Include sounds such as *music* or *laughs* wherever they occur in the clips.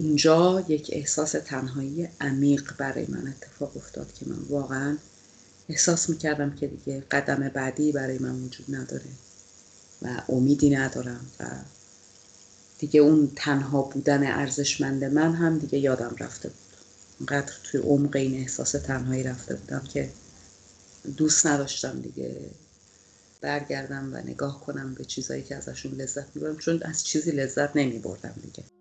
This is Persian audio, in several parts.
اونجا یک احساس تنهایی عمیق برای من اتفاق افتاد که من واقعا احساس می‌کردم که دیگه قدم بعدی برای من وجود نداره و امیدی ندارم و دیگه اون تنها بودن ارزشمند من هم دیگه یادم رفته بود. اونقدر توی عمق این احساس تنهایی رفته بودم که دوست نداشتم دیگه برگردم و نگاه کنم به چیزایی که ازشون لذت می‌برم چون از چیزی لذت نمیبردم دیگه.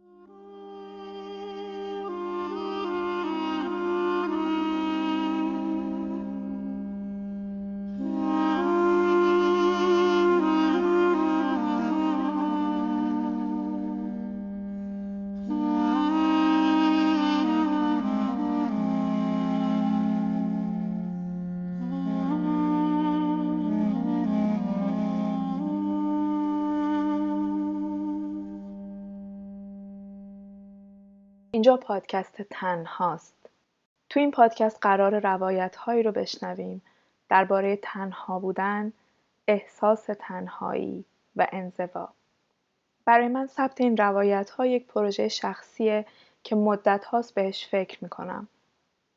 اینجا پادکست تنهاست. تو این پادکست قرار روایت هایی رو بشنویم درباره تنها بودن، احساس تنهایی و انزوا. برای من ثبت این روایت ها یک پروژه شخصیه که مدت هاست بهش فکر می‌کنم.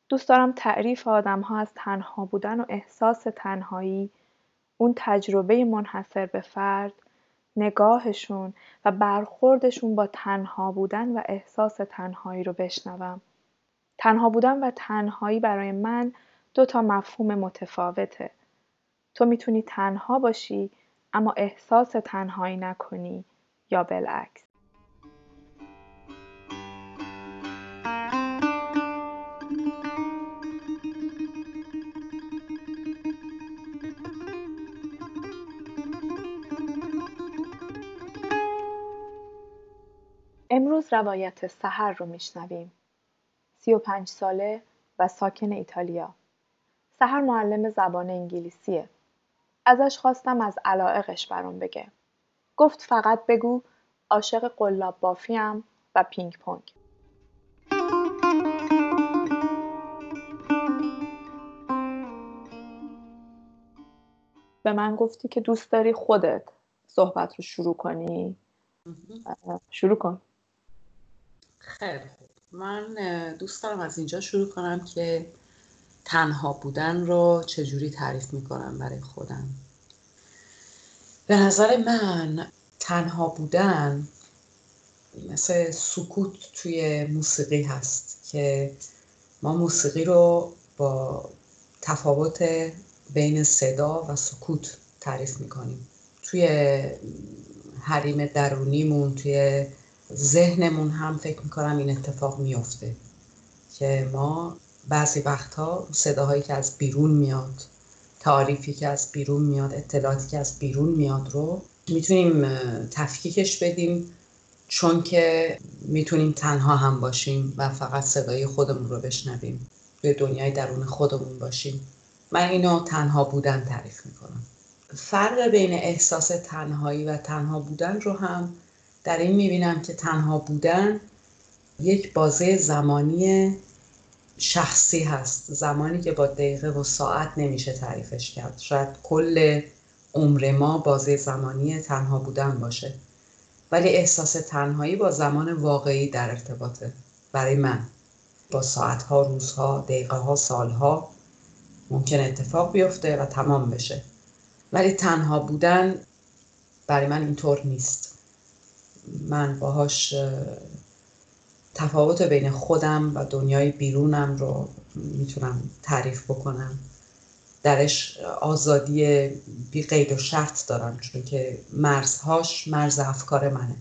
دوست دارم تعریف آدم ها از تنها بودن و احساس تنهایی، اون تجربه منحصر به فرد نگاهشون و برخوردشون با تنها بودن و احساس تنهایی رو بشنوم. تنها بودن و تنهایی برای من دو تا مفهوم متفاوته. تو می‌تونی تنها باشی اما احساس تنهایی نکنی یا بالعکس. امروز روایت سحر رو میشنویم. سی و پنج ساله و ساکن ایتالیا. سحر معلم زبان انگلیسیه. ازش خواستم از علائقش برام بگه. گفت فقط بگو عاشق قلاب بافیم و پینگ پونگ. به من گفتی که دوست داری خودت صحبت رو شروع کنی شروع کن خیلی خوب. من دوست دارم از اینجا شروع کنم که تنها بودن رو چجوری تعریف می‌کنم برای خودم. به نظر من تنها بودن مثل سکوت توی موسیقی هست که ما موسیقی رو با تفاوت بین صدا و سکوت تعریف می‌کنیم. توی حریم درونیمون توی ذهنمون هم فکر می‌کنم این اتفاق میفته که ما بعضی وقتها صداهایی که از بیرون میاد تعریفی که از بیرون میاد اطلاعاتی که از بیرون میاد رو می‌تونیم تفکیکش بدیم چون که می‌تونیم تنها هم باشیم و فقط صدای خودمون رو بشنویم به دنیای درون خودمون باشیم. من اینو تنها بودن تعریف می‌کنم. فرق بین احساس تنهایی و تنها بودن رو هم در این می‌بینم که تنها بودن یک بازه زمانی شخصی هست. زمانی که با دقیقه و ساعت نمیشه تعریفش کرد. شاید کل عمر ما بازه زمانی تنها بودن باشه. ولی احساس تنهایی با زمان واقعی در ارتباطه. برای من. با ساعتها، روزها، دقیقه ها، سالها ممکن اتفاق بیفته و تمام بشه. ولی تنها بودن برای من اینطور نیست. من باهاش تفاوت بین خودم و دنیای بیرونم رو می‌تونم تعریف بکنم. درش آزادی بی قید و شرط دارم چون که مرزهاش مرز افکار منه.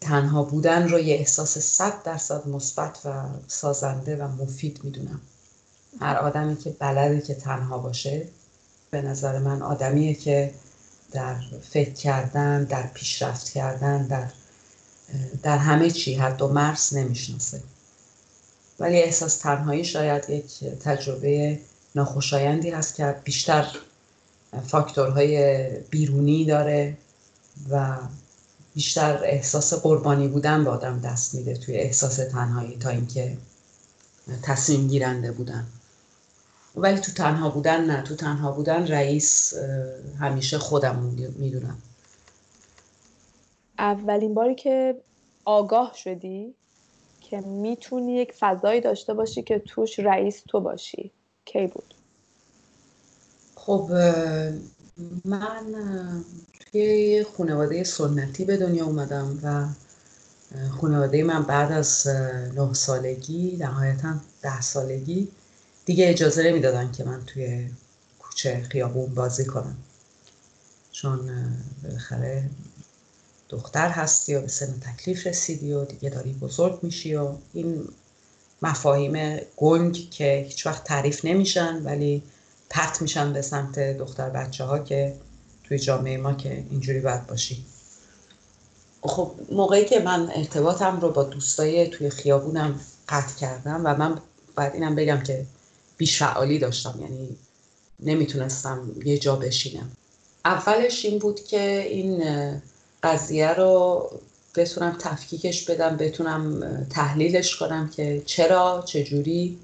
تنها بودن رو یه احساس صد درصد مثبت و سازنده و مفید می‌دونم. هر آدمی که بلده که تنها باشه به نظر من آدمیه که در فکر کردن در پیشرفت کردن در در همه چی. حد و مرز نمی‌شناسه. ولی احساس تنهایی شاید یک تجربه ناخوشایندی هست که بیشتر فاکتورهای بیرونی داره و بیشتر احساس قربانی بودن به آدم دست میده توی احساس تنهایی تا اینکه تصمیم گیرنده بودن. ولی تو تنها بودن نه. تو تنها بودن رئیس همیشه خودم که می‌تونی یک فضایی داشته باشی که توش رئیس تو باشی کی بود؟ خب من توی خانواده سنتی به دنیا اومدم و خانواده من بعد از نه سالگی نهایتا ده سالگی دیگه اجازه نمی‌دادن که من توی کوچه خیابون بازی کنم. چون بالاخره دختر هستی و به سن تکلیف رسیدی و دیگه داری بزرگ میشی و این مفاهیم گنگ که هیچ وقت تعریف نمیشن ولی پرت میشن به سمت دختر بچه ها که توی جامعه ما که اینجوری باید باشی. خب موقعی که من ارتباطم رو با دوستای توی خیابونم قطع کردم و من باید اینم بگم که بیشفعالی داشتم یعنی نمی‌تونستم یه جا بشینم. اولش این بود که این قضیه رو بتونم تفکیکش بدم بتونم تحلیلش کنم که چرا چجوری.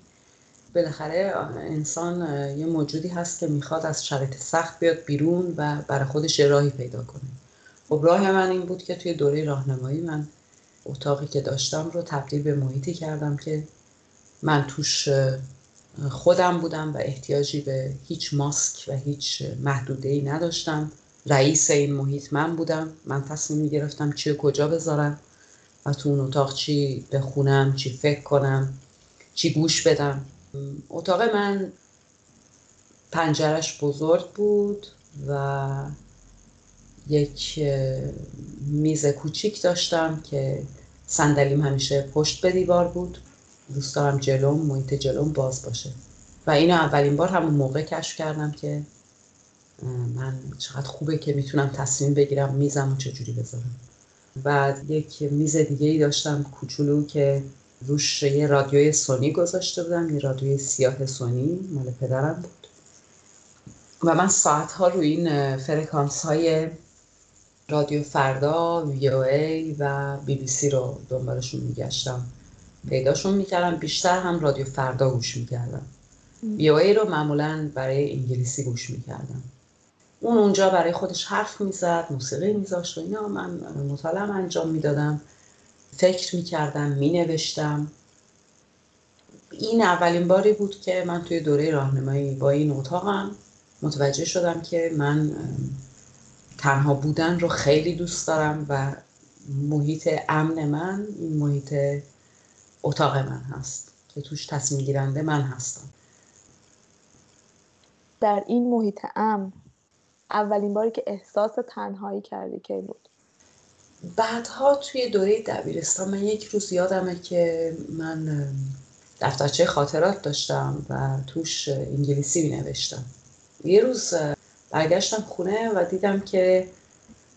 بالاخره انسان یه موجودی هست که می‌خواد از شرایط سخت بیاد بیرون و برای خودش راهی پیدا کنه. خب راه من این بود که توی دوره راهنمایی من اتاقی که داشتم رو تبدیل به محیطی کردم که من توش خودم بودم و احتیاجی به هیچ ماسک و هیچ محدوده ای نداشتم. رئیس این محیط من بودم. من تصمیم می گرفتم چی کجا بذارم و تو اون اتاق چی بخونم چی فکر کنم چی گوش بدم. اتاق من پنجرش بزرگ بود و یک میز کوچیک داشتم که صندلیم همیشه پشت به دیوار بود. دوست دارم جلوم محیط جلوم باز باشه. و اینو اولین بار همون موقع کشف کردم که من چقدر خوبه که می‌تونم تصمیم بگیرم میزم و چجوری بذارم. بعد یک میز دیگه ای داشتم کوچولو که روش یه رادیوی سونی گذاشته بودم یه رادیوی سیاه سونی مال پدرم بود. و من ساعتها روی این فرکانس های رادیو فردا وی او ای و بی بی سی رو دنبالشون میگشتم. پیداشون می‌کردم بیشتر هم رادیو فردا گوش می‌کردم. ای رو معمولا برای انگلیسی گوش می‌کردم. اون اونجا برای خودش حرف می‌زد موسیقی میذاشت و اینا. من مطالعه انجام می‌دادم. فکر می‌کردم مینوشتم. این اولین باری بود که من توی دوره راهنمایی با این اتاقم متوجه شدم که من تنها بودن رو خیلی دوست دارم و محیط امن من این محیط اتاق من هست که توش تصمیم گیرنده من هستم. در این محیط امن اولین باری که احساس تنهایی کردی که بود؟ بعدها توی دوره دبیرستان من یک روز یادمه که من دفترچه خاطرات داشتم و توش انگلیسی می نوشتم یه روز برگشتم خونه و دیدم که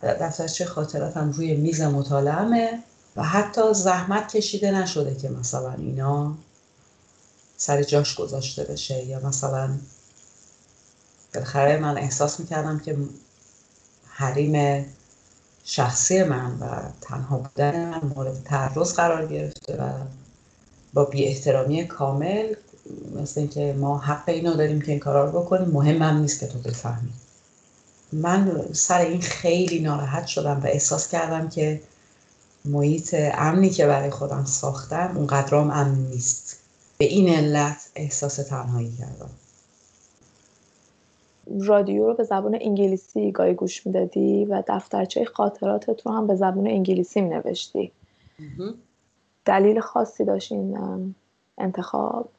دفترچه خاطراتم روی میز مطالعمه و حتی زحمت کشیده نشده که مثلا اینا سر جاش گذاشته بشه یا مثلا بالاخره من احساس می‌کردم که حریم شخصی من و تنها بودن من مورد تعرض قرار گرفته و با بی احترامی کامل مثل اینکه ما حق اینو داریم که این کارا رو بکنیم مهم هم نیست که تو بفهمی. من سر این خیلی ناراحت شدم و احساس کردم که محیط امنی که برای خودم ساختم اونقدرام امن نیست. به این علت احساس تنهایی کردم. رادیو رو به زبان انگلیسی گاهی گوش می‌دادی و دفترچه خاطراتت رو هم به زبان انگلیسی می نوشتی دلیل خاصی داشت این انتخاب؟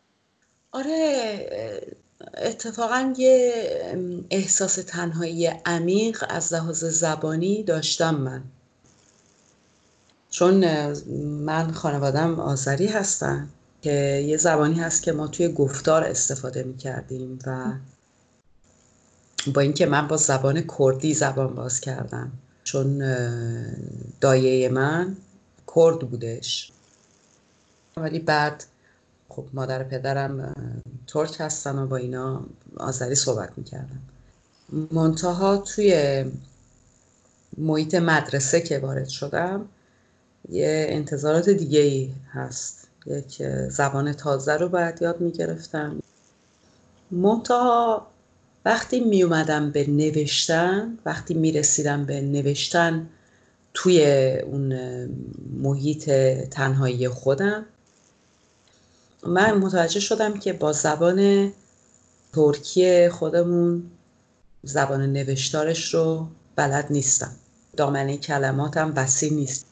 آره اتفاقا یه احساس تنهایی عمیق از لحاظ زبانی داشتم من. چون من خانوادم آذری هستم که یه زبانی هست که ما توی گفتار استفاده می کردیم و با اینکه من با زبان کردی زبان باز کردم چون دایه من کرد بودش. ولی بعد خب مادر پدرم ترک هستن و با اینا آذری صحبت می‌کردم. منتها توی محیط مدرسه که وارد شدم یه انتظارات دیگه ای هست. یک زبان تازه رو باید یاد می‌گرفتم. منتها وقتی می اومدم به نوشتن وقتی می رسیدم به نوشتن توی اون محیط تنهایی خودم من متوجه شدم که با زبان ترکی خودمون زبان نوشتارش رو بلد نیستم. دامنه کلماتم وسیع نیست.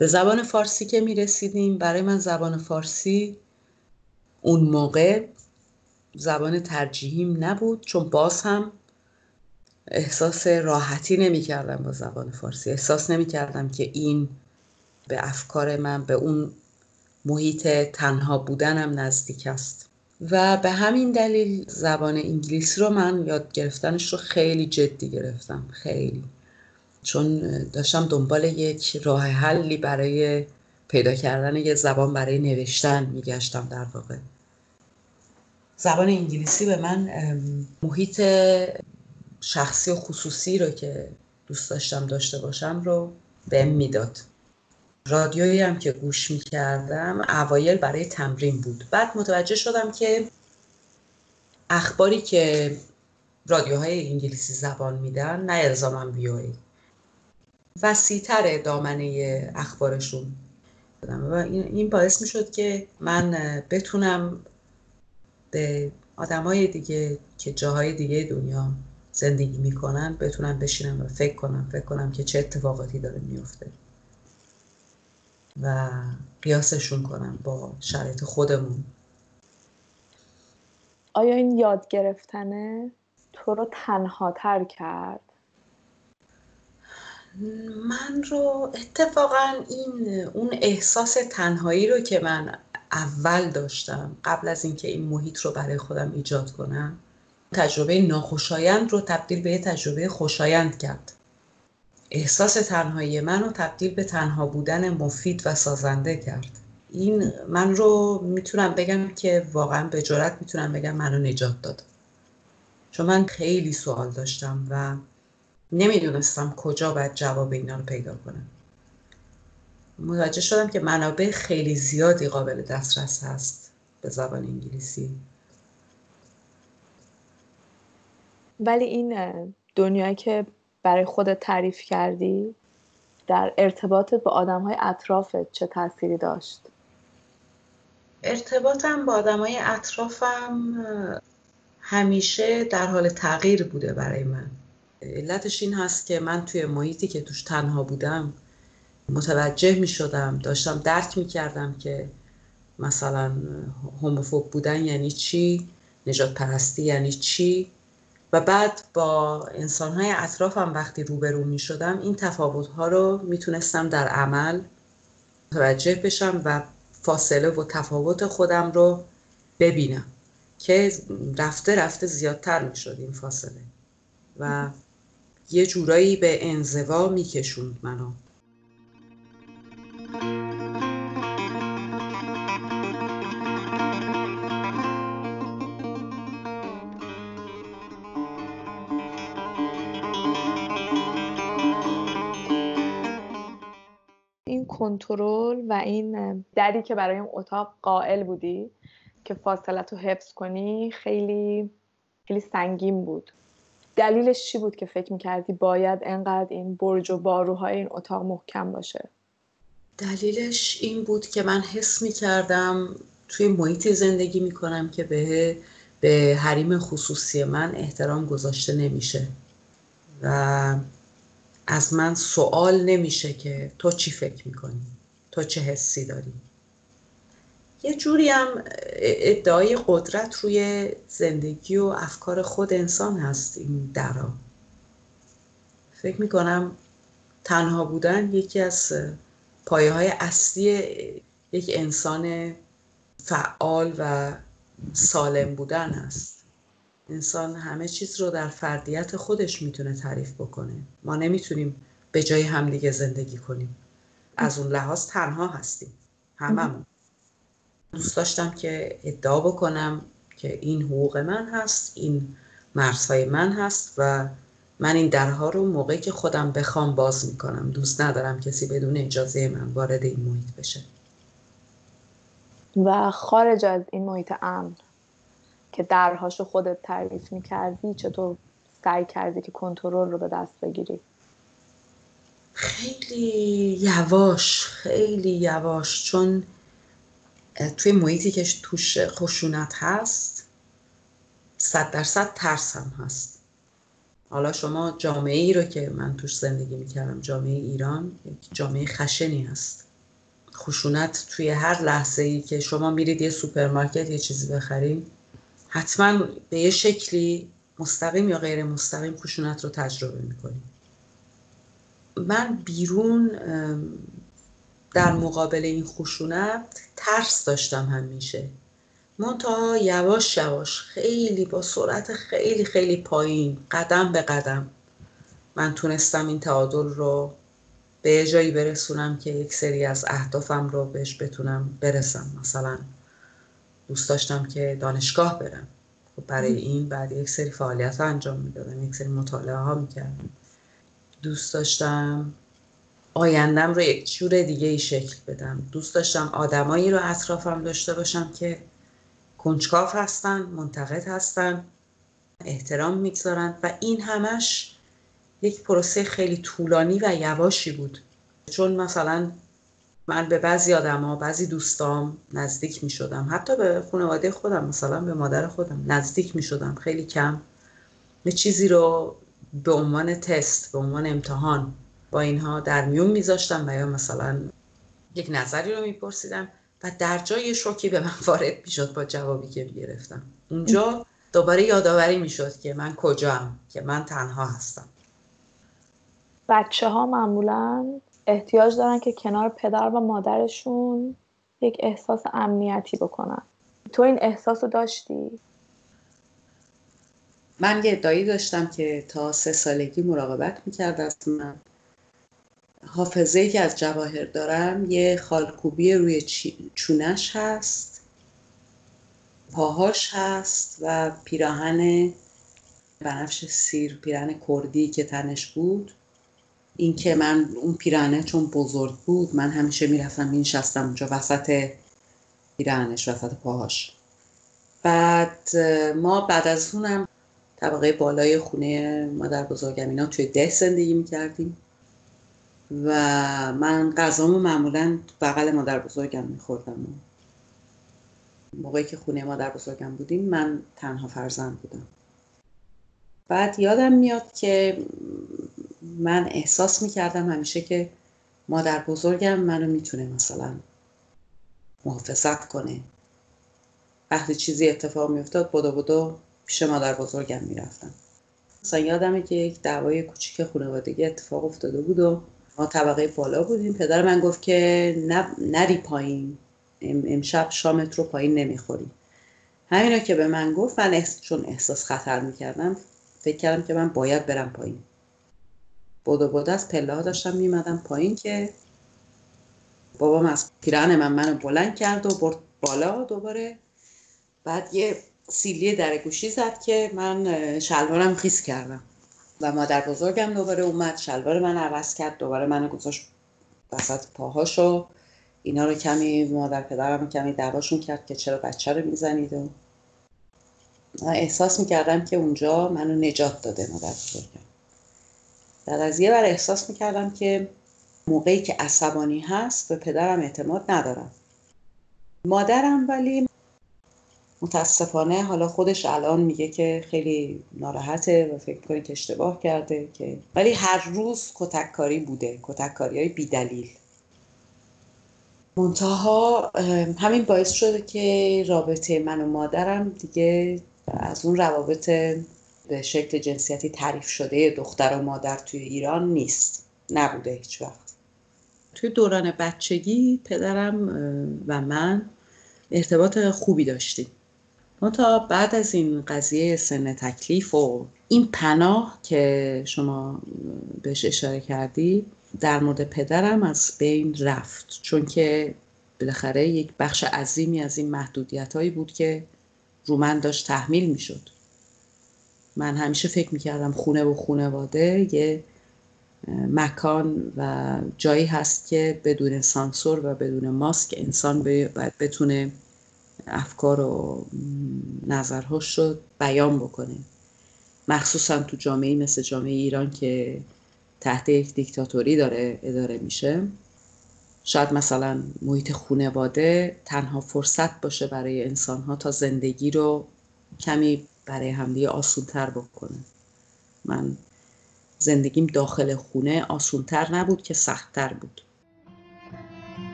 به زبان فارسی که می رسیدیم برای من زبان فارسی اون موقع زبان ترجیحیم نبود چون باز هم احساس راحتی نمی کردم با زبان فارسی. احساس نمی کردم که این به افکار من به اون محیط تنها بودنم نزدیک است. و به همین دلیل زبان انگلیسی رو من یاد گرفتنش رو خیلی جدی گرفتم. خیلی. چون داشتم دنبال یک راه حلی برای پیدا کردن یه زبان برای نوشتن میگشتم در واقع. زبان انگلیسی به من محیط شخصی و خصوصی رو که دوست داشتم داشته باشم رو بهم می‌داد. رادیویی هم که گوش می‌کردم اوایل برای تمرین بود. بعد متوجه شدم که اخباری که رادیوهای انگلیسی زبان میدن نه الزاما بیایی وسیعتر دامنه اخبارشون و این باعث می‌شد که من بتونم به آدمای دیگه که جاهای دیگه دنیا زندگی می‌کنن بتونم بشینم و فکر کنم فکر کنم که چه اتفاقاتی داره میفته و قیاسشون کنم با شرایط خودمون. آیا این یاد گرفتنه؟ تو رو تنها تر کرد؟ من رو اتفاقا این اون احساس تنهایی رو که من اول داشتم قبل از اینکه این محیط رو برای خودم ایجاد کنم تجربه ناخوشایند رو تبدیل به تجربه خوشایند کرد. احساس تنهایی من رو تبدیل به تنها بودن مفید و سازنده کرد. این من رو می‌تونم بگم که واقعا به جرات می‌تونم بگم منو نجات داد. چون من خیلی سوال داشتم و نمی‌دونستم کجا باید جواب اینا رو پیدا کنم. متوجه شدم که منابع خیلی زیادی قابل دسترس هست به زبان انگلیسی. ولی این دنیایی که برای خودت تعریف کردی در ارتباطت با آدم های اطرافت چه تاثیری داشت؟ ارتباطم با آدم های اطرافم همیشه در حال تغییر بوده برای من. علتش این هست که من توی محیطی که توش تنها بودم متوجه می شدم داشتم درک می کردم که مثلا هوموفوب بودن یعنی چی نجات پرستی یعنی چی. و بعد با انسانهای اطرافم وقتی روبرو می شدم این تفاوت ها رو می‌تونستم در عمل متوجه بشم و فاصله و تفاوت خودم رو ببینم که رفته رفته زیادتر می شد این فاصله. و یه جورایی به انزوا میکشوند منو. این کنترل و این دری که برای اون اتاق قائل بودی که فاصلت رو حفظ کنی خیلی خیلی سنگین بود. دلیلش چی بود که فکر می‌کردی باید انقدر این برج و باروهای این اتاق محکم باشه؟ دلیلش این بود که من حس می‌کردم توی محیطی زندگی می‌کنم که به به حریم خصوصی من احترام گذاشته نمیشه. و از من سوال نمیشه که تو چی فکر می‌کنی؟ تو چه حسی داری؟ یه جوری هم ادعای قدرت روی زندگی و افکار خود انسان هست این درا. فکر می‌کنم تنها بودن یکی از پایه های اصلی یک انسان فعال و سالم بودن است انسان همه چیز رو در فردیت خودش می‌تونه تعریف بکنه. ما نمی‌تونیم به جای همدیگه زندگی کنیم. از اون لحاظ تنها هستیم. هممون. دوست داشتم که ادعا بکنم که این حقوق من هست این مرزهای من هست و من این درها رو موقعی که خودم بخوام باز می‌کنم. دوست ندارم کسی بدون اجازه من وارد این محیط بشه. و خارج از این محیط امن که درهاشو خودت تعریف می‌کردی چطور سعی کردی که کنترل رو به دست بگیری؟ خیلی یواش خیلی یواش. چون توی محیطی که توش خشونت هست صد درصد ترس هم هست. حالا شما جامعه ای رو که من توش زندگی می‌کردم جامعه ایران یک جامعه خشنی هست. خشونت توی هر لحظه ای که شما میرید یه سوپرمارکت یه چیزی بخرید حتما به یه شکلی مستقیم یا غیر مستقیم خشونت رو تجربه می‌کنیم من بیرون در مقابل این خشونت ترس داشتم همیشه. منتها یواش یواش خیلی با سرعت خیلی خیلی پایین قدم به قدم من تونستم این تعادل رو به جایی برسونم که یک سری از اهدافم رو بهش بتونم برسم. مثلا دوست داشتم که دانشگاه برم. خب برای این بعد یک سری فعالیت ها انجام می‌دادم یک سری مطالعه ها می‌کردم. دوست داشتم آیندم رو یک جور دیگه ای شکل بدم. دوست داشتم آدمایی رو اطرافم داشته باشم که کنجکاف هستن منتقد هستن احترام می‌گذارن و این همش یک پروسه خیلی طولانی و یواشی بود. چون مثلا من به بعضی آدم ها بعضی دوستام نزدیک می شدم حتی به خانواده خودم مثلا به مادر خودم نزدیک می شدم خیلی کم. یه چیزی رو به عنوان تست به عنوان امتحان با اینها در میون میذاشتم و یا مثلا یک نظری رو میپرسیدم و در جای شوکی به من *laughs* وارد می‌شد با جوابی که گرفتم اونجا دوباره یادآوری می‌شد که من کجام که من تنها هستم. بچه ها معمولا احتیاج دارن که کنار پدر و مادرشون یک احساس امنیتی بکنن. تو این احساس رو داشتی؟ من یه دایی داشتم که تا سه سالگی مراقبت می‌کرد از من. حافظه که از جواهر دارم یه خالکوبی روی چونش هست پاهاش هست و پیراهن بنفش سیر پیراهن کردی که تنش بود. این که من اون پیراهنه چون بزرگ بود من همیشه می‌رفتم مینشستم اونجا وسط پیراهنش وسط پاهاش. بعد ما بعد از اونم طبقه بالای خونه مادر بزرگم اینا توی ده زندگی می‌کردیم. و من غذامو معمولا بغل مادر بزرگم میخوردم. موقعی که خونه مادر بزرگم بودیم من تنها فرزند بودم. بعد یادم میاد که من احساس می‌کردم همیشه که مادر بزرگم منو می‌تونه مثلا محافظت کنه. وقتی چیزی اتفاق میافتاد بدو بدو پیش مادر بزرگم می‌رفتم. مثلا یادمه که یک دعوای کوچیک خانوادگی اتفاق افتاده بود و ما طبقه بالا بودیم. پدر من گفت که نری پایین. امشب شامت رو پایین نمی‌خوری. همینا که به من گفت من چون احساس خطر می‌کردم فکر کردم که من باید برم پایین. بودو بودو از پله ها داشتم میمدم پایین که بابام از پیران من منو بلند کرد و برد بالا دوباره. بعد یه سیلی در گوشی زد که من شلوارم خیس کردم. و مادر بزرگم دوباره اومد شلوار من عوض کرد دوباره منو گذاشت وسط پاهاشو اینا رو کمی مادر پدرم کمی دعواشون کرد که چرا بچه رو می‌زنید و احساس می‌کردم که اونجا منو نجات داده مادر بزرگم. در از یه بر احساس می‌کردم که موقعی که عصبانی هست به پدرم اعتماد ندارم. مادرم ولی متاسفانه حالا خودش الان میگه که خیلی ناراحته و فکر که اشتباه کرده که ولی هر روز کتککاری بوده کتککاری های بیدلیل. منتها همین باعث شده که رابطه من و مادرم دیگه از اون روابط به شکل جنسیتی تعریف شده دختر و مادر توی ایران نیست. نبوده هیچ وقت. توی دوران بچگی پدرم و من ارتباط خوبی داشتیم. تا بعد از این قضیه سن تکلیف و این پناه که شما بهش اشاره کردی در مورد پدرم از بین رفت. چون که بالاخره یک بخش عظیمی از این محدودیت هایی بود که رو من داشت تحمیل می شد من همیشه فکر می‌کردم خونه و خونواده یه مکان و جایی هست که بدون سانسور و بدون ماسک انسان باید بتونه افکار و نظرهاش رو بیان بکنه. مخصوصا تو جامعه مثل جامعه ایران که تحت یک دیکتاتوری داره اداره میشه. شاید مثلا محیط خونواده تنها فرصت باشه برای انسان ها تا زندگی رو کمی برای همدیگه آسون تر بکنه. من زندگیم داخل خونه آسون تر نبود که سختتر بود.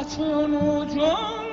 هاتون و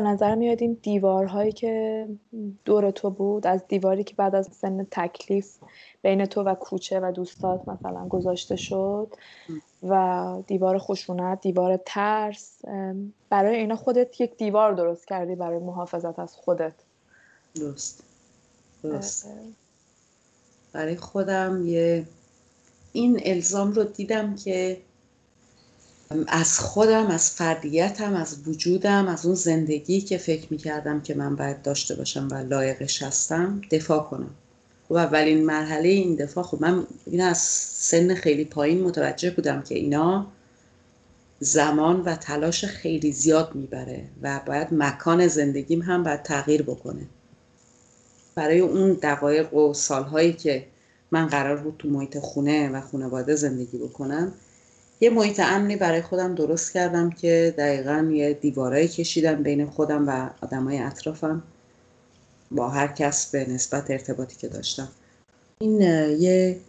به نظر میاد این دیوارهایی که دور تو بود از دیواری که بعد از سن تکلیف بین تو و کوچه و دوستات مثلا گذاشته شد و دیوار خشونت دیوار ترس برای اینا خودت یک دیوار درست کردی برای محافظت از خودت. درست. درست. برای خودم یه این الزام رو دیدم که از خودم از فردیتم از وجودم از اون زندگی که فکر می‌کردم که من باید داشته باشم و لایقش هستم دفاع کنم. و خب اولین مرحله این دفاع خب من این از سن خیلی پایین متوجه بودم که اینا زمان و تلاش خیلی زیاد می‌بره و باید مکان زندگیم هم باید تغییر بکنه. برای اون دقایق و سالهایی که من قرار بود تو محیط خونه و خانواده زندگی بکنم یه محیط امنی برای خودم درست کردم که دقیقا یه دیوارایی کشیدم بین خودم و آدمای اطرافم با هر کس به نسبت ارتباطی که داشتم. این یه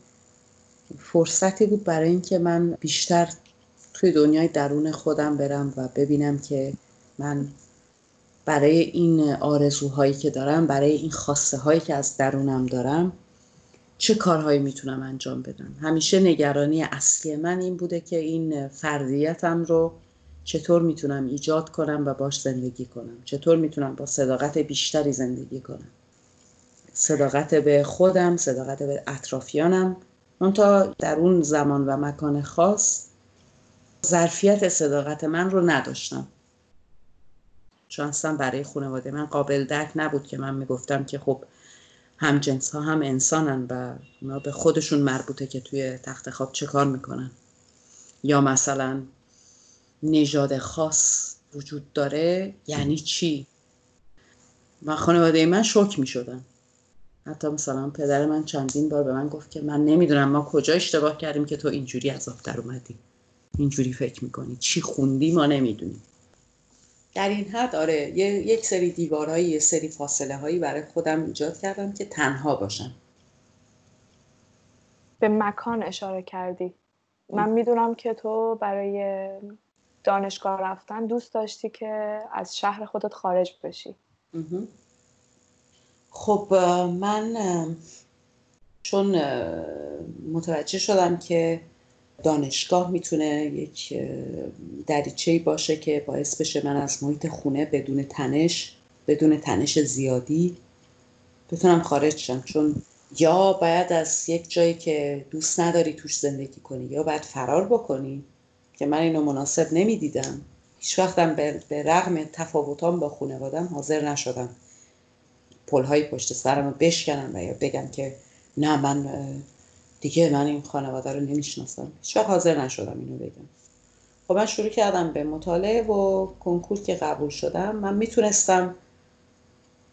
فرصتی بود برای اینکه من بیشتر توی دنیای درون خودم برم و ببینم که من برای این آرزوهایی که دارم برای این خواسته هایی که از درونم دارم چه کارهایی می‌تونم انجام بدم. همیشه نگرانی اصلی من این بوده که این فردیتم رو چطور می‌تونم ایجاد کنم و باش زندگی کنم. چطور می‌تونم با صداقت بیشتری زندگی کنم. صداقت به خودم صداقت به اطرافیانم. تا در اون زمان و مکان خاص ظرفیت صداقت من رو نداشتم. چون اصلا برای خانواده من قابل درک نبود که من می‌گفتم که خب هم جنس ها هم انسانن و اونا به خودشون مربوطه که توی تخت خواب چه کار می‌کنن. یا مثلا نژاد خاص وجود داره یعنی چی؟ و خانواده من شک می شدن حتی مثلا پدر من چندین بار به من گفت که من نمی‌دونم ما کجا اشتباه کردیم که تو اینجوری از در اومدی. اینجوری فکر می‌کنی. چی خوندی ما نمی‌دونیم. در این حد آره یک سری دیوارهایی یه سری فاصله هایی برای خودم ایجاد کردم که تنها باشم به مکان اشاره کردی. من می‌دونم که تو برای دانشگاه رفتن دوست داشتی که از شهر خودت خارج بشی. خب من چون متوجه شدم که دانشگاه می‌تونه یک دریچه باشه که باعث بشه من از محیط خونه بدون تنش بدون تنش زیادی بتونم خارج شم. چون یا باید از یک جایی که دوست نداری توش زندگی کنی یا باید فرار بکنی که من اینو مناسب نمی‌دیدم. هیچ وقتم به رغم تفاوتام با خانوادم حاضر نشدم. پلهای پشت سرم رو بشکنم و یا بگم که نه من دیگه من این خانواده رو نمی‌شناسم. هیچ حاضر نشدم اینو بگم. خب من شروع کردم به مطالعه و کنکور که قبول شدم من می‌تونستم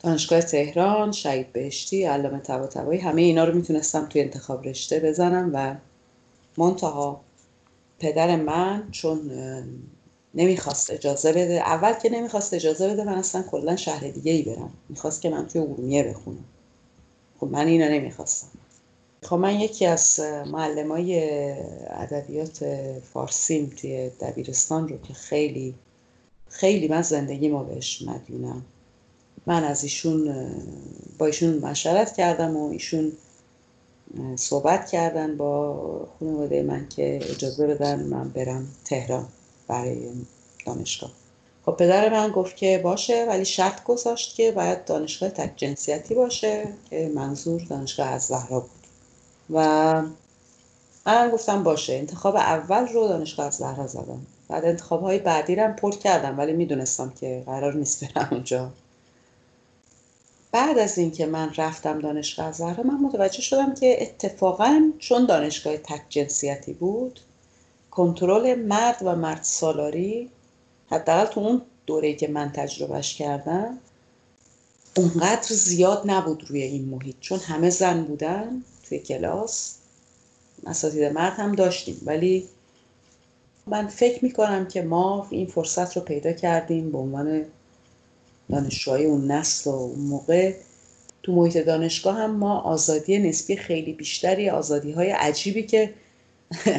دانشگاه تهران شهید بهشتی علامه طباطبایی همه اینا رو می‌تونستم توی انتخاب رشته بزنم و منتها پدر من چون نمی‌خواست اجازه بده اول که نمی‌خواست اجازه بده من اصلا کلا شهر دیگه ای برم. می‌خواست که من توی ارومیه بخونم. خب من اینو نمی‌خواستم. خب من یکی از معلم های ادبیات فارسیم توی دبیرستان رو که خیلی خیلی من زندگی ما بهش مدیونم. من از ایشون با ایشون مشورت کردم و ایشون صحبت کردن با خانواده من که اجازه بدن من برم تهران برای دانشگاه. خب پدر من گفت که باشه ولی شرط گذاشت که باید دانشگاه تک جنسیتی باشه که منظور دانشگاه از زهرا بود. و من گفتم باشه انتخاب اول رو دانشگاه از زهرا زدم. بعد انتخاب های بعدی رو پر کردم ولی می‌دونستم که قرار نیست برم اونجا. بعد از اینکه من رفتم دانشگاه زهرا من متوجه شدم که اتفاقا چون دانشگاه تک جنسیتی بود کنترل مرد و مرد سالاری حداقل تو اون دوره که من تجربهش کردم اونقدر زیاد نبود روی این محیط. چون همه زن بودن توی کلاس اساتید مرد هم داشتیم. ولی من فکر می‌کنم که ما این فرصت رو پیدا کردیم به عنوان دانشجوهای اون نسل و اون موقع. تو محیط دانشگاه هم ما آزادی نسبی خیلی بیشتری آزادی های عجیبی که *laughs*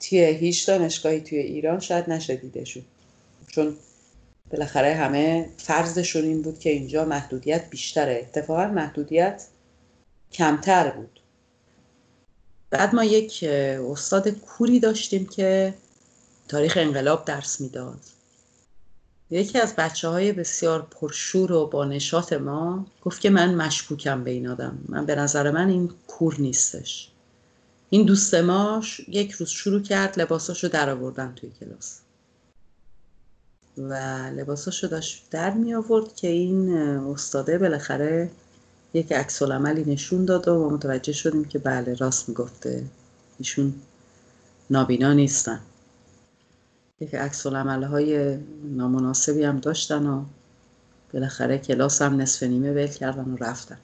توی هیچ دانشگاهی توی ایران شاید نشدیده شد چون بالاخره همه فرضشون این بود که اینجا محدودیت بیشتره. اتفاقا محدودیت کمتر بود. بعد ما یک استاد کوری داشتیم که تاریخ انقلاب درس می‌داد. یکی از بچه های بسیار پرشور و با نشاط ما گفت که من مشکوکم به این آدم. من به نظر من این کور نیستش. این دوست ما یک روز شروع کرد لباساشو در آوردن توی کلاس. و لباساشو داشت در می آورد که این استاده بالاخره یک عکس عملی نشون داد و متوجه شدیم که بله راست می‌گفته. ایشون نابینا نیستن. یک عکس های نامناسبی هم داشتن و بالاخره کلاس هم نصف نیمه ول کردن و رفتن.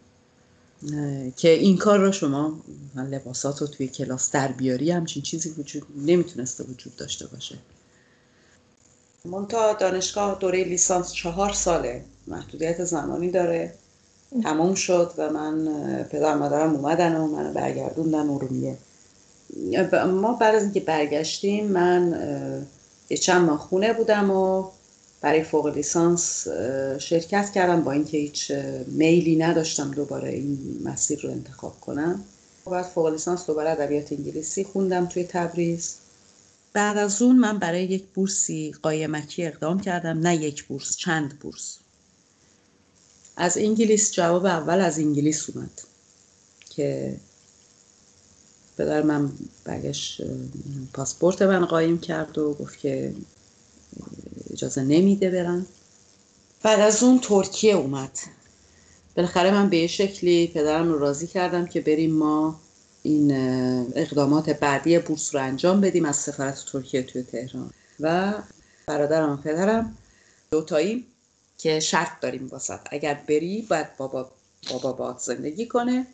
که این کار رو شما لباسات رو توی کلاس در بیاری همچین چیزی وجود نمی‌تونسته وجود داشته باشه. منتها دانشگاه دوره لیسانس چهار ساله. محدودیت زمانی داره. تمام شد و من پدر مادرم اومدن و منو برگردوندن ارومیه. ما بعد از اینکه برگشتیم من یه چند ماه خونه بودم و برای فوق لیسانس شرکت کردم با اینکه هیچ میلی نداشتم دوباره این مسیر رو انتخاب کنم. بعد فوق لیسانس دوباره ادبیات انگلیسی خوندم توی تبریز. بعد از اون من برای یک بورسی قایمکی اقدام کردم. نه یک بورس چند بورس. از انگلیس جواب اول از انگلیس اومد که پدر من برگشت پاسپورت من قایم کرد و گفت که اجازه نمیده برن بعد از اون ترکیه اومد. بالاخره من به یه شکلی پدرم رو راضی کردم که بریم ما این اقدامات بعدی بورس رو انجام بدیم از سفارت ترکیه توی تهران. و برادرم و پدرم دوتایی که شرط داریم واسط. اگر بری باید بابا بابا باد زندگی کنه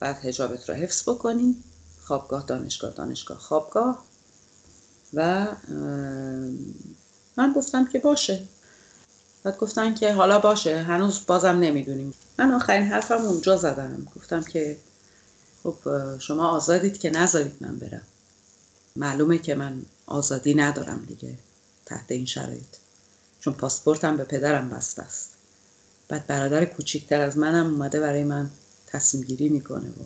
بعد هجابت رو حفظ بکنی. خوابگاه دانشگاه دانشگاه خوابگاه. و من گفتم که باشه. بعد گفتن که حالا باشه. هنوز بازم نمی‌دونیم. من آخرین حرفم اونجا زدم. گفتم که خب شما آزادید که نذارید من برم. معلومه که من آزادی ندارم دیگه تحت این شرایط. چون پاسپورتم به پدرم بسته است. بعد برادر کوچیکتر از منم اومده برای من تصمیم گیری می‌کنه و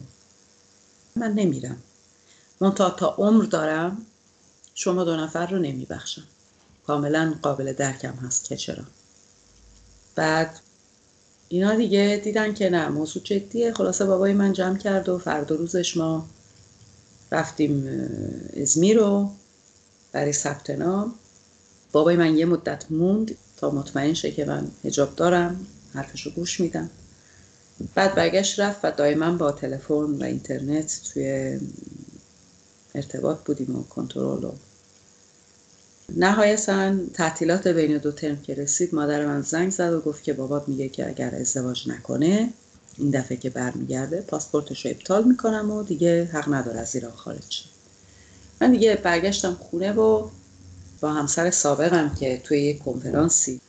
من نمیرم. من تا عمر دارم شما دو نفر رو نمیبخشم. کاملا قابل درکم هست که چرا. بعد اینا دیگه دیدن که نه موضوع جدیه. خلاصه بابای من جمع کرد و فردا روزش ما رفتیم ازمی رو برای ثبت بابای من یه مدت موند تا مطمئن شه که من هجاب دارم حرفش رو گوش میدم. بعد برگشت رفت و دائما با تلفن و اینترنت توی ارتباط بودیم و کنترل و نهایتا تعطیلات بین دو ترم که رسید مادر من زنگ زد و گفت که بابات میگه که اگر ازدواج نکنه این دفعه که برمیگرده پاسپورتش رو ابطال می‌کنم و دیگه حق نداره از ایران خارج من دیگه برگشتم خونه و با همسر سابقم که توی یک کنفرانسی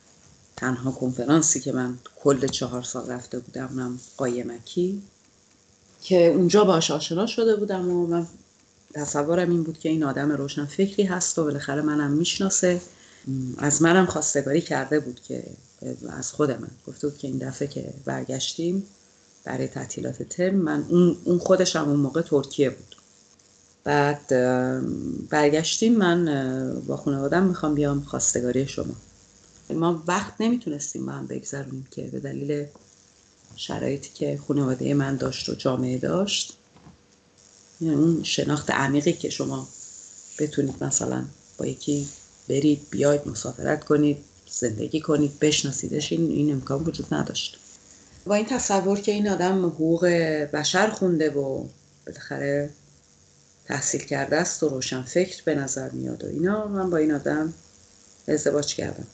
تنها کنفرانسی که من کل چهار سال رفته بودم اونم قایمکی که اونجا باش آشنا شده بودم و من تصورم این بود که این آدم روشن فکری هست و بالاخره منم می‌شناسه. از منم خواستگاری کرده بود که از خود من گفته بود که این دفعه که برگشتیم برای تعطیلات ترم من اون, اون خودش هم اون موقع ترکیه بود. بعد برگشتیم من با خانوادم می‌خوام بیام خواستگاری شما. ما وقت نمی‌تونستیم با هم بگذاریم که به دلیل شرایطی که خانواده من داشت و جامعه داشت. یعنی اون شناخت عمیقی که شما بتونید مثلا با یکی برید بیاید مسافرت کنید زندگی کنید بشناسیدش این, این امکان وجود نداشت. با این تصور که این آدم حقوق بشر خونده و بالاخره تحصیل کرده است و روشن فکر به نظر میاد و اینا. من با این آدم ازدواج کردم.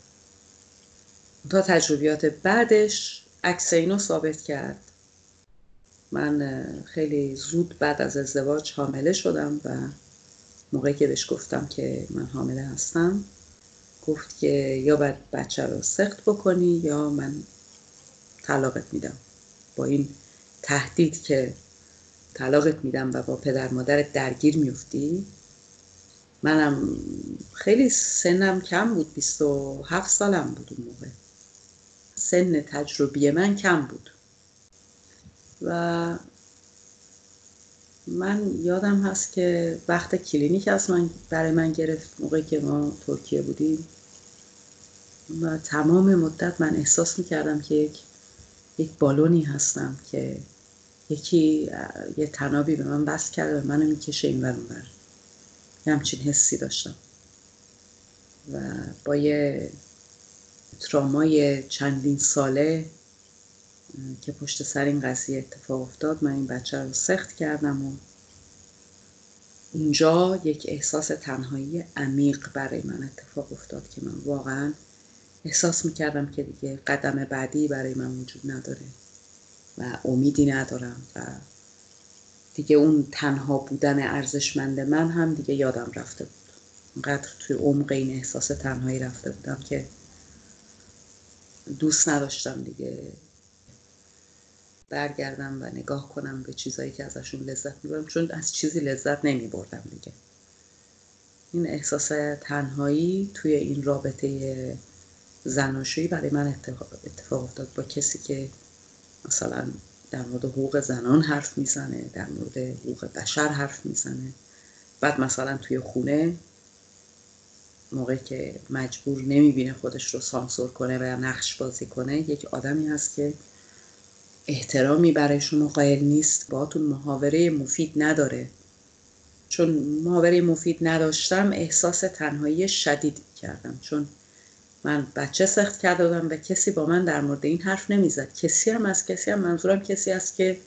تا تجربیات بعدش عکس اینو ثابت کرد. من خیلی زود بعد از ازدواج حامله شدم و موقعی که بهش گفتم که من حامله هستم گفت که یا باید بچه رو سخت بکنی یا من طلاقت میدم. با این تهدید که طلاقت میدم و با پدر مادرت درگیر میفتی؟ منم خیلی سنم کم بود 27 سالم بود اون موقع. سن تجربی من کم بود. و من یادم هست که وقت کلینیک از من برای من گرفت موقعی که ما ترکیه بودیم. و تمام مدت من احساس می‌کردم که یک یک بالونی هستم که یکی یه تنابی به من بست کرده و منو می‌کشه این ور یه همچین حسی داشتم. و با یه ترامای چندین ساله که پشت سر این قضیه اتفاق افتاد من این بچه رو سخت کردم و اونجا یک احساس تنهایی عمیق برای من اتفاق افتاد که من واقعا احساس می‌کردم که دیگه قدم بعدی برای من وجود نداره. و امیدی ندارم و دیگه اون تنها بودن ارزشمند من هم دیگه یادم رفته بود. اونقدر توی عمق این احساس تنهایی رفته بودم که دوست نداشتم دیگه برگردم و نگاه کنم به چیزایی که ازشون لذت می‌برم چون از چیزی لذت نمیبردم دیگه. این احساس تنهایی توی این رابطه زناشویی برای من اتفاق افتاد با کسی که مثلا در مورد حقوق زنان حرف می‌زنه در مورد حقوق بشر حرف می‌زنه. بعد مثلا توی خونه موقعی که مجبور نمی‌بینه خودش رو سانسور کنه و نقش بازی کنه یک آدمی هست که احترامی برای شما قائل نیست باهاتون محاوره مفید نداره. چون محاوره مفید نداشتم احساس تنهایی شدید کردم. چون من بچه سخت کرده بودم و کسی با من در مورد این حرف نمی‌زد. کسی هم از کسی هم منظورم کسی است که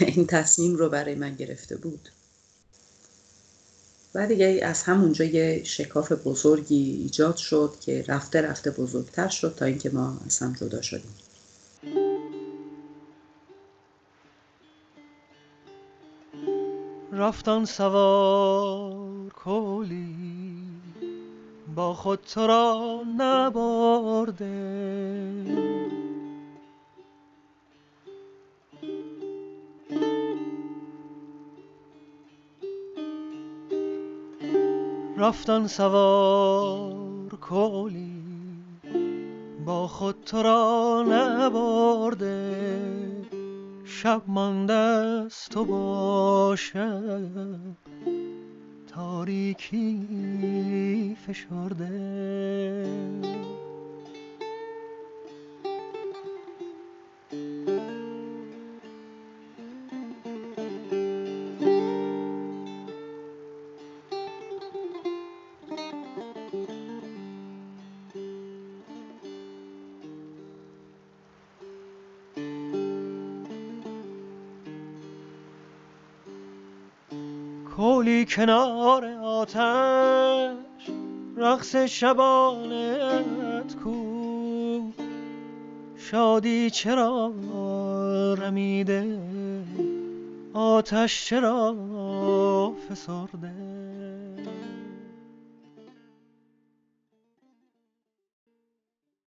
این تصمیم رو برای من گرفته بود. و دیگه از همونجا یه شکاف بزرگی ایجاد شد که رفته رفته بزرگتر شد تا اینکه ما از هم جدا شدیم. رفتن سوار کولی با خود تو را نبرده. رفتن سوار کولی با خود تو را نبرده. شب مانده است تو باشد تاریکی فشرده. کولی کنار آتش رقص شبانت کو. شادی چرا رمیده؟ آتش چرا فسرده؟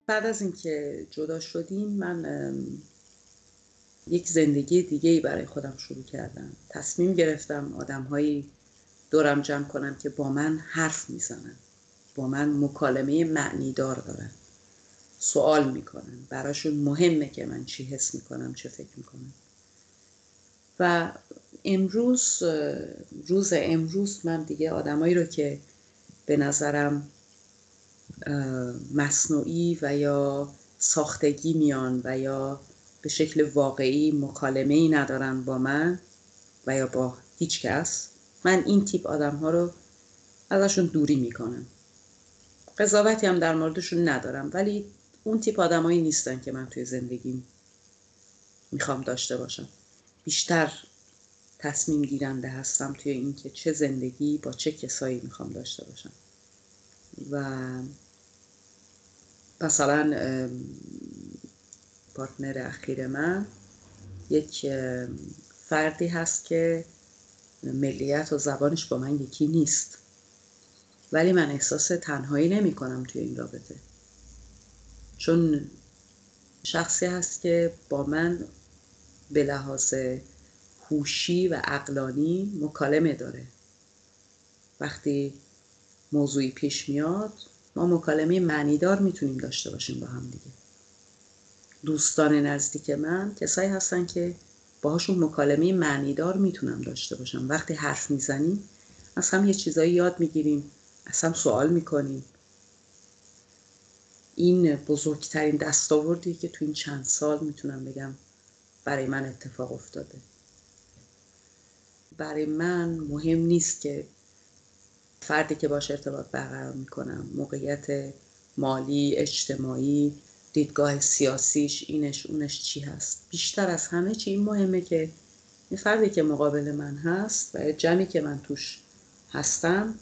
بعد از اینکه جدا شدیم من یک زندگی دیگه ای برای خودم شروع کردم. تصمیم گرفتم آدمهایی دورم جمع کنم که با من حرف می‌زنن. با من مکالمه معنیدار دارن. سوال می‌کنن. براشون مهمه که من چی حس می‌کنم چه فکر می‌کنم. و امروز روز امروز من دیگه آدمایی رو که به نظرم مصنوعی و یا ساختگی میان و یا به شکل واقعی مکالمه ای ندارن با من و یا با هیچ کس. من این تیپ آدم ها رو ازشون دوری می‌کنم. قضاوتی هم در موردشون ندارم ولی اون تیپ آدمایی نیستن که من توی زندگیم می‌خوام داشته باشم. بیشتر تصمیم گیرنده هستم توی اینکه چه زندگی با چه کسایی می‌خوام داشته باشم. و مثلا پارتنر اخیر من یک فردی هست که ملیت و زبانش با من یکی نیست. ولی من احساس تنهایی نمی کنم توی این رابطه. چون شخصی هست که با من به لحاظ هوشی و عقلانی مکالمه داره. وقتی موضوعی پیش میاد ما مکالمه معنیدار می‌تونیم داشته باشیم با هم دیگه. دوستان نزدیک من کسایی هستن که باهاشون مکالمه معنیدار می‌تونم داشته باشم. وقتی حرف می‌زنیم از هم یه چیزایی یاد می‌گیریم از هم سوال می‌کنیم. این بزرگترین دستاوردی که تو این چند سال می‌تونم بگم برای من اتفاق افتاده. برای من مهم نیست که فردی که باش ارتباط برقرار می‌کنم موقعیت مالی اجتماعی دیدگاه سیاسیش اینش اونش چی هست. بیشتر از همه چی این مهمه که این فردی که مقابل من هست و جمعی که من توش هستم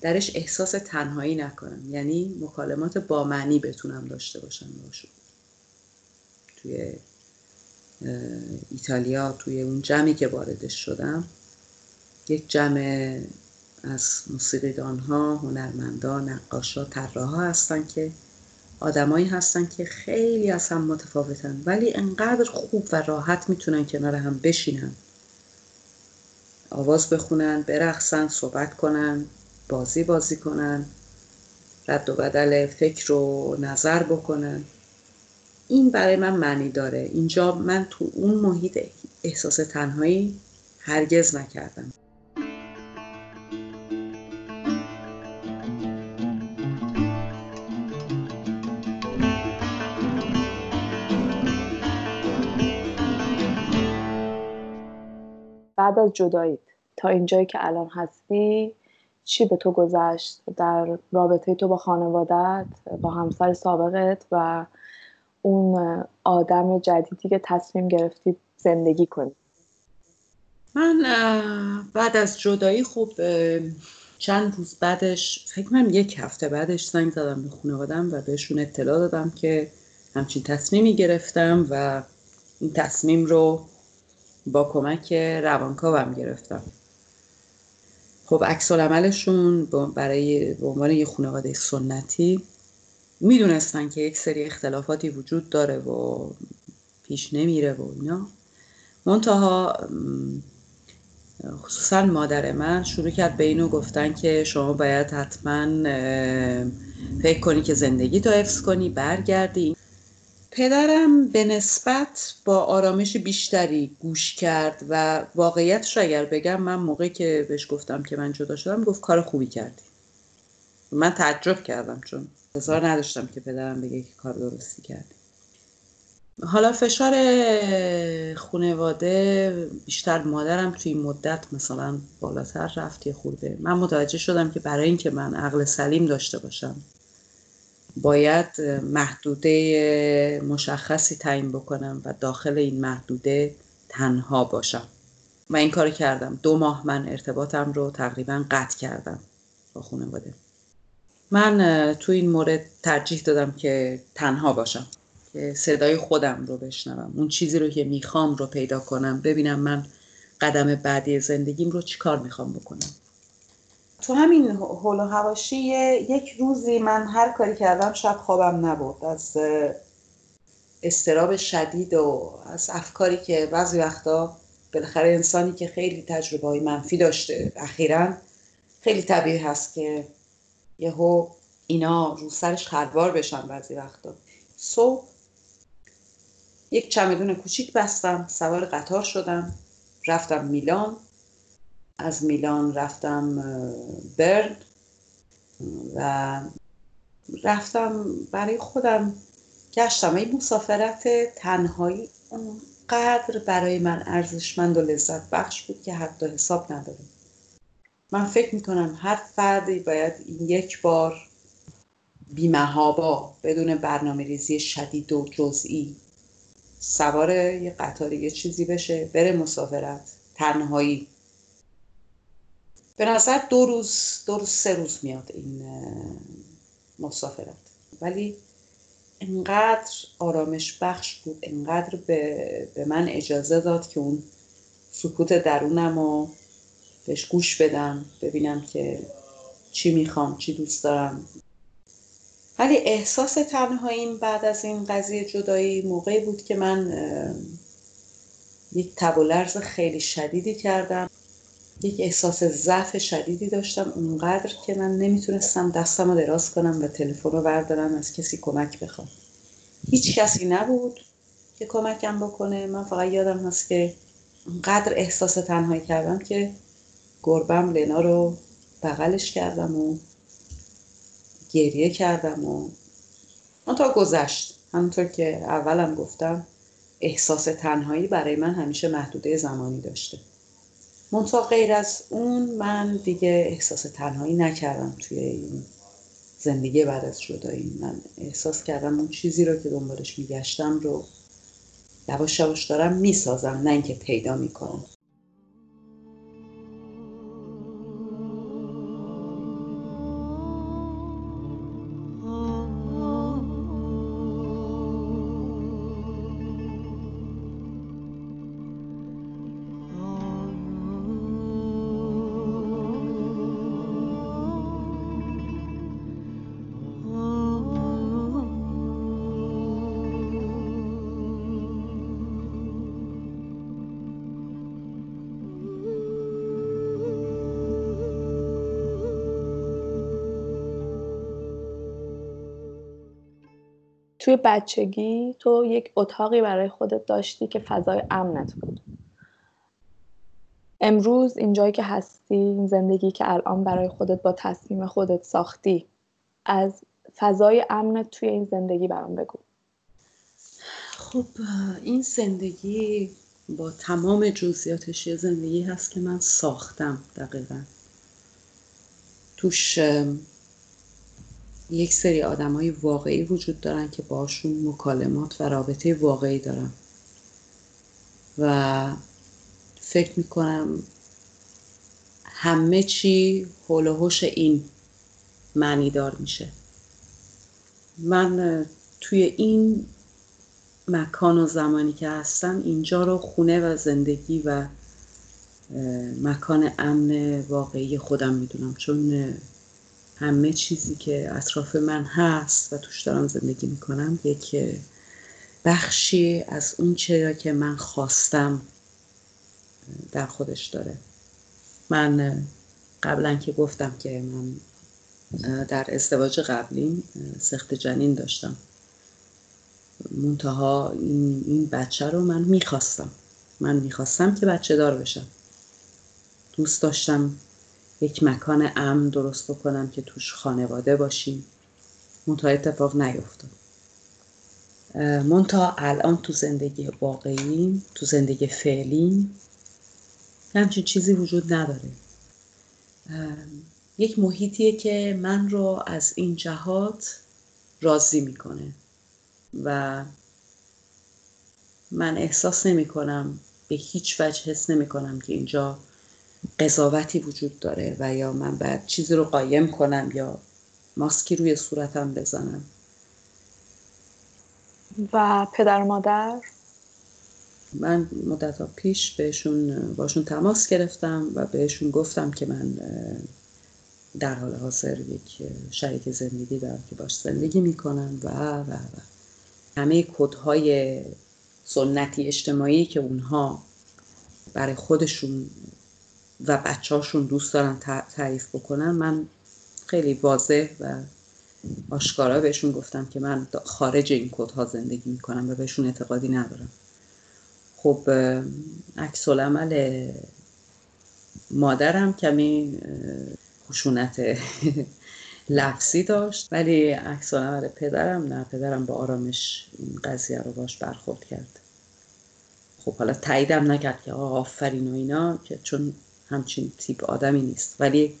درش احساس تنهایی نکنم. یعنی مکالمات با معنی بتونم داشته باشم باشم توی ایتالیا توی اون جمعی که واردش شدم یک جمع از موسیقیدان ها هنرمندان نقاشا طراحا هستن که آدمایی هستن که خیلی از هم متفاوتن ولی انقدر خوب و راحت می‌تونن کنار هم بشینن. آواز بخونن برقصن صحبت کنن بازی بازی کنن رد و بدل فکر و نظر بکنن. این برای من معنی داره. اینجا من تو اون محیط احساس تنهایی هرگز نکردم. بعد از جداییت. تا اینجایی که الان هستی چی به تو گذشت؟ در رابطه تو با خانوادت با همسر سابقت و اون آدم جدیدی که تصمیم گرفتی زندگی کنی؟ من بعد از جدایی خوب چند روز بعدش فکر کنم یک هفته بعدش زنگ زدم به خانوادم و بهشون اطلاع دادم که همچین تصمیمی گرفتم و این تصمیم رو با کمک روانکاوم گرفتم. خب عکس عملشون برای به عنوان یه خانواده سنتی می‌دونستن که یک سری اختلافاتی وجود داره و پیش نمیره و اینا. منتها خصوصا مادر من شروع کرد به اینو گفتن که شما باید حتما فکر کنی که زندگی تو حفظ کنی برگردی. پدرم به نسبت با آرامش بیشتری گوش کرد و واقعیتش اگر بگم من موقعی که بهش گفتم که من جدا شدم گفت کار خوبی کردی. من تعجب کردم چون بزار نداشتم که پدرم بگه که کار درستی کردی. حالا فشار خانواده بیشتر مادرم توی مدت مثلا بالاتر رفتی خورده. من متوجه شدم که برای اینکه من عقل سلیم داشته باشم باید محدوده مشخصی تعیین بکنم و داخل این محدوده تنها باشم. و این کار کردم. دو ماه من ارتباطم رو تقریبا قطع کردم با خانواده. من تو این مورد ترجیح دادم که تنها باشم که صدای خودم رو بشنوم اون چیزی رو که می‌خوام رو پیدا کنم ببینم من قدم بعدی زندگیم رو چی کار می‌خوام بکنم. تو همین حول و هواشی یک روزی من هر کاری کردم شب خوابم نبود از استراب شدید و از افکاری که بعضی وقتا بالاخره انسانی که خیلی تجربه های منفی داشته اخیرا خیلی طبیعی هست که یهو اینا رو سرش خلوار بشن بعضی وقتا. صبح یک چمدون کوچیک بستم سوار قطار شدم رفتم میلان. از میلان رفتم برد و رفتم برای خودم گشتم. این مسافرت تنهایی اونقدر برای من ارزشمند و لذت بخش بود که حتی حساب نداره من فکر می‌کنم هر فردی باید این یک بار بیمهابا بدون برنامه ریزی شدید و جزئی سوار یه قطار یه چیزی بشه بره مسافرت تنهایی. به نظر دو روز دو روز سه روز میاد این مسافرت. ولی انقدر آرامش بخش بود انقدر به, به من اجازه داد که اون سکوت درونم رو بهش گوش بدم ببینم که چی می‌خوام چی دوست دارم. ولی احساس تنهاییم بعد از این قضیه جدایی موقعی بود که من یک تب خیلی شدیدی کردم. یک احساس ضعف شدیدی داشتم اونقدر که من نمی‌تونستم دستم رو دراز کنم و تلفن رو بردارم از کسی کمک بخوام. هیچ کسی نبود که کمکم بکنه. من فقط یادم هست که اونقدر احساس تنهایی کردم که گربم لنا رو بغلش کردم و گریه کردم و تا گذشت همونطور که اولم گفتم احساس تنهایی برای من همیشه محدوده زمانی داشته. منتها غیر از اون من دیگه احساس تنهایی نکردم توی این زندگی بعد از جدایی. من احساس کردم اون چیزی رو که دنبالش میگشتم رو یواش یواش دارم می‌سازم نه اینکه پیدا می‌کنم. توی بچگی تو یک اتاقی برای خودت داشتی که فضای امنت بود. امروز اینجایی که هستی این زندگی که الان برای خودت با تصمیم خودت ساختی از فضای امنت توی این زندگی برام بگو. خب این زندگی با تمام جزئیاتش یه زندگی هست که من ساختم دقیقا. توش یک سری آدم های واقعی وجود دارن که باشون مکالمات و رابطه واقعی دارم و فکر می‌کنم همه چی حول و این معنی دار میشه. من توی این مکان و زمانی که هستم اینجا رو خونه و زندگی و مکان امن واقعی خودم می‌دونم. چون همه چیزی که اطراف من هست و توش دارم زندگی می‌کنم یک بخشی از اون چرا که من خواستم در خودش داره. من قبلا که گفتم که من در ازدواج قبلیم سخت جنین داشتم. منتها این, این بچه رو من می‌خواستم. من می‌خواستم که بچه دار بشم. دوست داشتم یک مکان امن درست بکنم که توش خانواده باشیم. منتها اتفاق نیفتاد. منتها الان تو زندگی واقعی تو زندگی فعلی همچین چیزی وجود نداره. یک محیطیه که من رو از این جهات راضی می‌کنه. و من احساس نمی کنم به هیچ وجه حس نمی کنم که اینجا قضاوتی وجود داره و یا من باید چیزی رو قایم کنم یا ماسکی روی صورتم بزنم. و پدر مادر؟ من مدت پیش بهشون باشون تماس گرفتم و بهشون گفتم که من در حال حاضر یک شریک زندگی دارم که باش زندگی می‌کنم و و و. همه کدهای سنتی اجتماعی که اونها برای خودشون و بچهاشون دوست دارن تعریف بکنن من خیلی واضح و آشکارا بهشون گفتم که من خارج این کدها زندگی می‌کنم و بهشون اعتقادی ندارم. خب عکس عمل مادرم کمی خشونت *laughs* لفظی داشت ولی عکس عمل پدرم نه پدرم با آرامش این قضیه رو باش برخورد کرد. خب حالا تاییدم نکرد که آفرین و اینا که چون همچین تیپ آدمی نیست. ولی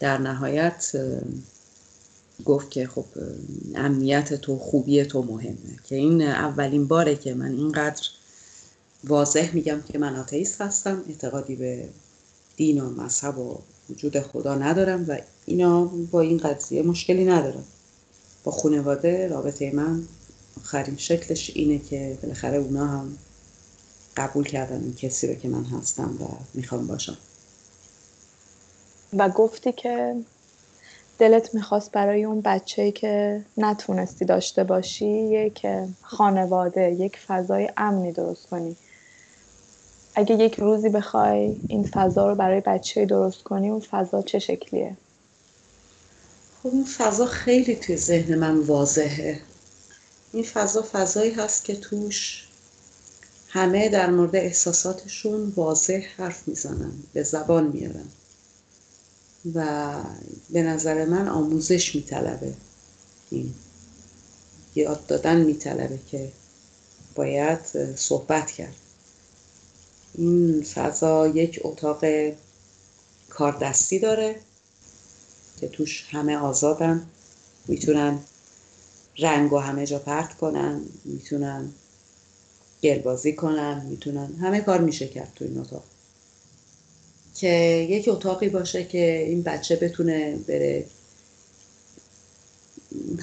در نهایت گفت که خب امنیت تو خوبی تو مهمه. که این اولین باره که من اینقدر واضح میگم که من آتئیست هستم. اعتقادی به دین و مذهب و وجود خدا ندارم و اینا با این قضیه مشکلی ندارم. با خانواده رابطه من آخرین شکلش اینه که بالاخره اونا هم قبول کردن این کسی رو که من هستم و می‌خوام باشم. و گفتی که دلت می‌خواست برای اون بچه که نتونستی داشته باشی یک خانواده یک فضای امنی درست کنی. اگه یک روزی بخوای این فضا رو برای بچه درست کنی اون فضا چه شکلیه؟ خب اون فضا خیلی توی ذهن من واضحه. این فضا فضایی هست که توش همه در مورد احساساتشون واضح حرف می‌زنن به زبان میارن و به نظر من آموزش میطلبه این. یاد دادن میطلبه که باید صحبت کرد. این فضا یک اتاق کاردستی داره که توش همه آزادن. می‌تونن رنگ و همه جا پرت کنن. می‌تونن گلبازی کنن می‌تونن. همه کار میشه کرد تو این اتاق. که یک اتاقی باشه که این بچه بتونه بره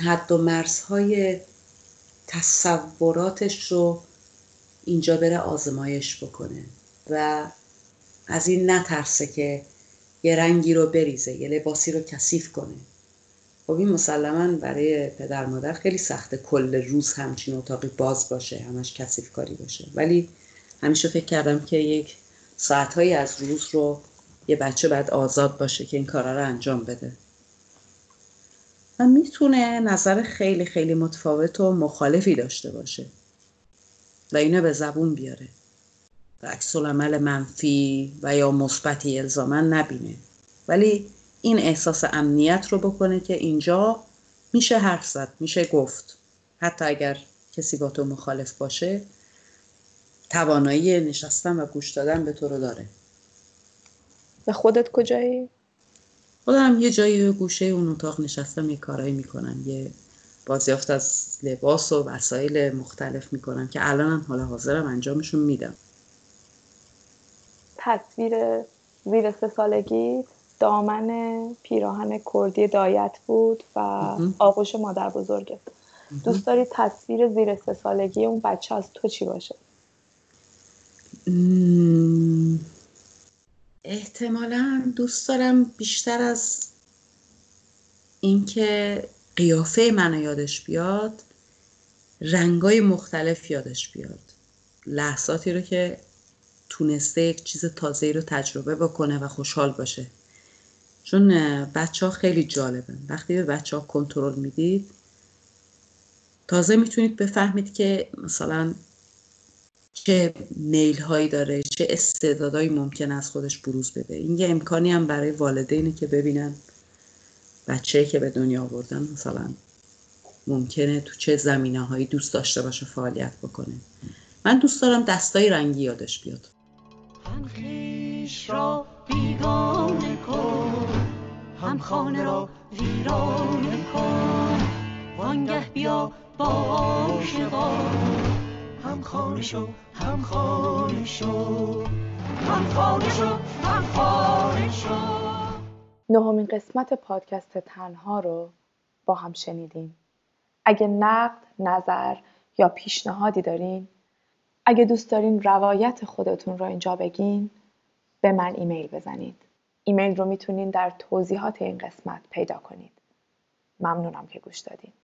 حد و مرزهای تصوراتش رو اینجا بره آزمایش بکنه. و از این نترسه که یه رنگی رو بریزه یه لباسی رو کثیف کنه. خب این مسلما برای پدر مادر خیلی سخته کل روز همچین اتاقی باز باشه همش کثیف کاری باشه. ولی همیشه فکر کردم که یک ساعتهایی از روز رو یه بچه باید آزاد باشه که این کارا رو انجام بده. و می‌تونه نظر خیلی خیلی متفاوت و مخالفی داشته باشه و اینو به زبون بیاره و عکس منفی و یا مثبتی الزاما نبینه. ولی این احساس امنیت رو بکنه که اینجا میشه حرف زد میشه گفت. حتی اگر کسی با تو مخالف باشه توانایی نشستن و گوش دادن به تو رو داره. و خودت کجایی؟ خودم یه جایی گوشه اون اتاق نشستم یه کارایی می‌کنم یه بازیافت از لباس و وسایل مختلف می‌کنم که الانم حالا حاضرم انجامشون میدم. تصویر زیر سه سالگی؟ دامن پیراهن کردی دایت بود و آغوش مادر بزرگت دوست داری تصویر زیر سه سالگی اون بچه از تو چی باشه؟ احتمالا دوست دارم بیشتر از اینکه قیافه منو یادش بیاد رنگای مختلف یادش بیاد. لحظاتی رو که تونسته یک چیز تازه رو تجربه بکنه و خوشحال باشه. چون بچه ها خیلی جالبن. وقتی به بچه ها کنترل می‌دید تازه می‌تونید بفهمید که مثلا چه میل هایی داره چه استعدادهایی ممکن از خودش بروز بده. این یه امکانی هم برای والدینه که ببینن بچه که به دنیا آوردن مثلا ممکنه تو چه زمینه هایی دوست داشته باشه فعالیت بکنه. من دوست دارم دستای رنگی یادش بیاد. هم را بیگانه کن. هم خانه را ویرانه کن. وانگه بیا با هم خانه شو هم خانه شو. هم خانه شو هم خانه شو. نهمین قسمت پادکست تنها رو با هم شنیدیم اگه نقد، نظر یا پیشنهادی دارین اگه دوست دارین روایت خودتون رو اینجا بگین به من ایمیل بزنید. ایمیل رو می‌تونین در توضیحات این قسمت پیدا کنید. ممنونم که گوش دادین.